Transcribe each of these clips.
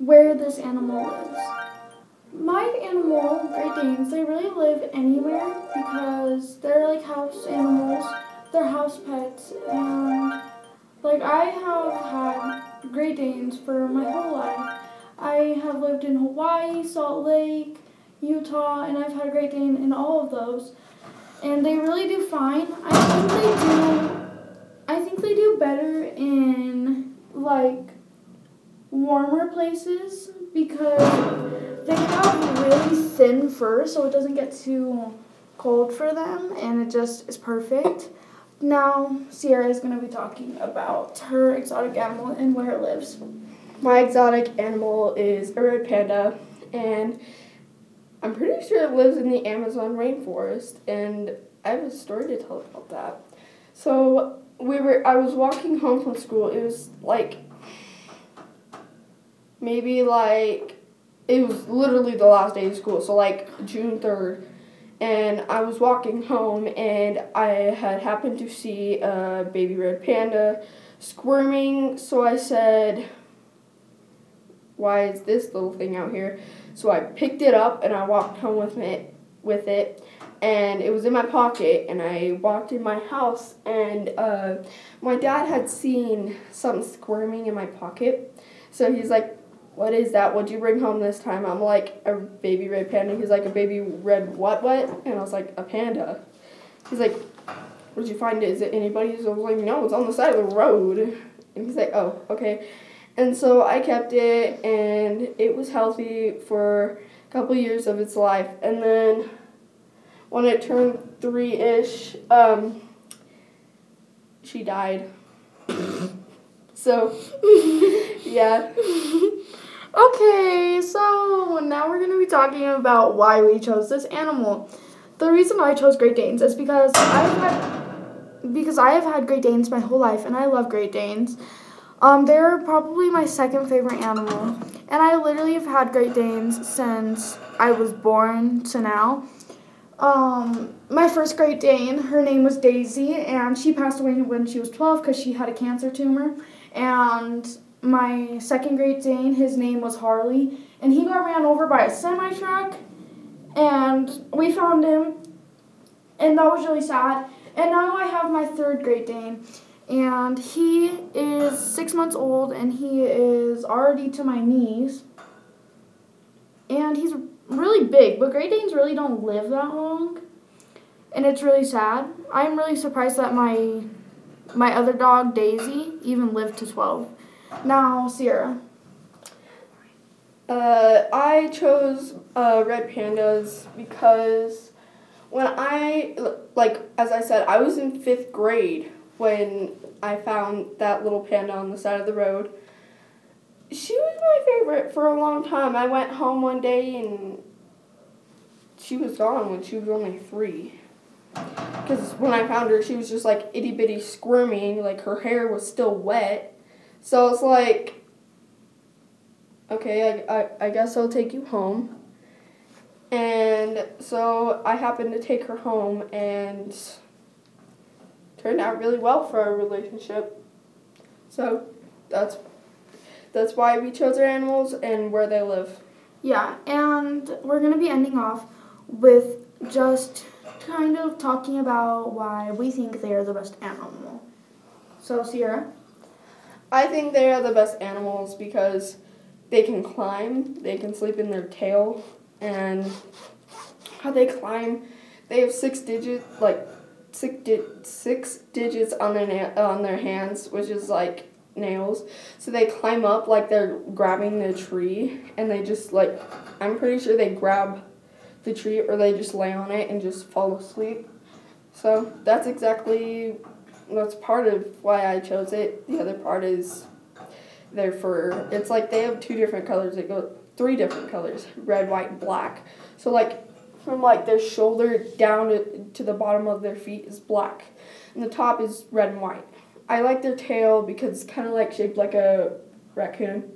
where this animal lives. My animal, Great Danes, they really live anywhere because they're like house animals. They're house pets and like I have had Great Danes for my whole life. I have lived in Hawaii, Salt Lake, Utah, and I've had a Great Dane in all of those. And they really do fine. I think they do I think they do better in like warmer places because they have really thin fur so it doesn't get too cold for them and it just is perfect. Now, Sierra is going to be talking about her exotic animal and where it lives. My exotic animal is a red panda, and I'm pretty sure it lives in the Amazon rainforest, and I have a story to tell about that. So, we were I was walking home from school. It was like maybe like it was literally the last day of school, so like June 3rd. And I was walking home and I had happened to see a baby red panda squirming, so I said, Why is this little thing out here? So I picked it up and I walked home with it with it and it was in my pocket and i walked in my house and uh, my dad had seen something squirming in my pocket so he's like what is that? What'd you bring home this time? I'm like a baby red panda. He's like a baby red what what? And i was like a panda. He's like where'd you find it? Is it anybody's? I was like no it's on the side of the road. And he's like oh okay. And so i kept it and it was healthy for a couple years of its life. And then when it turned three ish, um, she died. So, yeah. Okay, so now we're going to be talking about why we chose this animal. The reason I chose Great Danes is because I've had because I have had Great Danes my whole life and I love Great Danes. Um, they're probably my second favorite animal, and I literally have had Great Danes since I was born to now. Um, my first Great Dane, her name was Daisy, and she passed away when she was 12 because she had a cancer tumor. And my second Great Dane, his name was Harley, and he got ran over by a semi truck, and we found him, and that was really sad. And now I have my third Great Dane, and he is six months old, and he is already to my knees, and he's really big, but Great Danes really don't live that long, and it's really sad. I'm really surprised that my my other dog Daisy even lived to 12. Now, Sierra. Uh, I chose uh, red pandas because when I like as I said, I was in fifth grade when I found that little panda on the side of the road she was my favorite for a long time. I went home one day and she was gone when she was only three. Because when I found her, she was just like itty bitty squirming, like her hair was still wet. So it's like, okay, I, I, I guess I'll take you home. And so I happened to take her home and turned out really well for our relationship. So that's that's why we chose our animals and where they live. Yeah, and we're to be ending off with just kind of talking about why we think they are the best animal. So, Sierra? I think they are the best animals because they can climb, they can sleep in their tail, and how they climb, they have six digits, like six, di- six digits on their na- on their hands, which is like nails. So they climb up like they're grabbing the tree and they just like I'm pretty sure they grab the tree or they just lay on it and just fall asleep. So that's exactly that's part of why I chose it. The other part is their fur. It's like they have two different colors. They go three different colors: red, white, and black. So like from like their shoulder down to, to the bottom of their feet is black, and the top is red and white. I like their tail because it's kind of like shaped like a raccoon.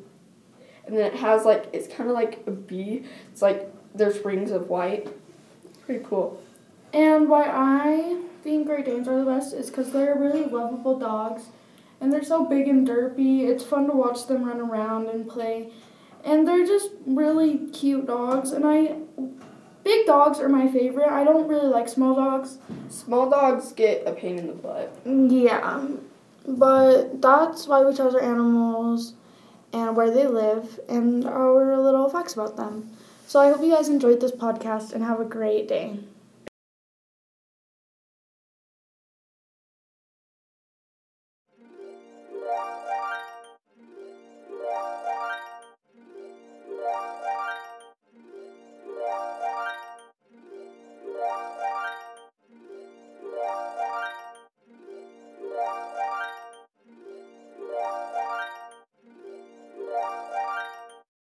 And then it has like, it's kind of like a bee. It's like there's rings of white. Pretty cool. And why I think Great Danes are the best is because they're really lovable dogs. And they're so big and derpy. It's fun to watch them run around and play. and they're just really cute dogs. And I, big dogs are my favorite. I don't really like small dogs. Small dogs get a pain in the butt. Yeah, but that's why we chose our animals and where they live and our little facts about them. So I hope you guys enjoyed this podcast and have a great day.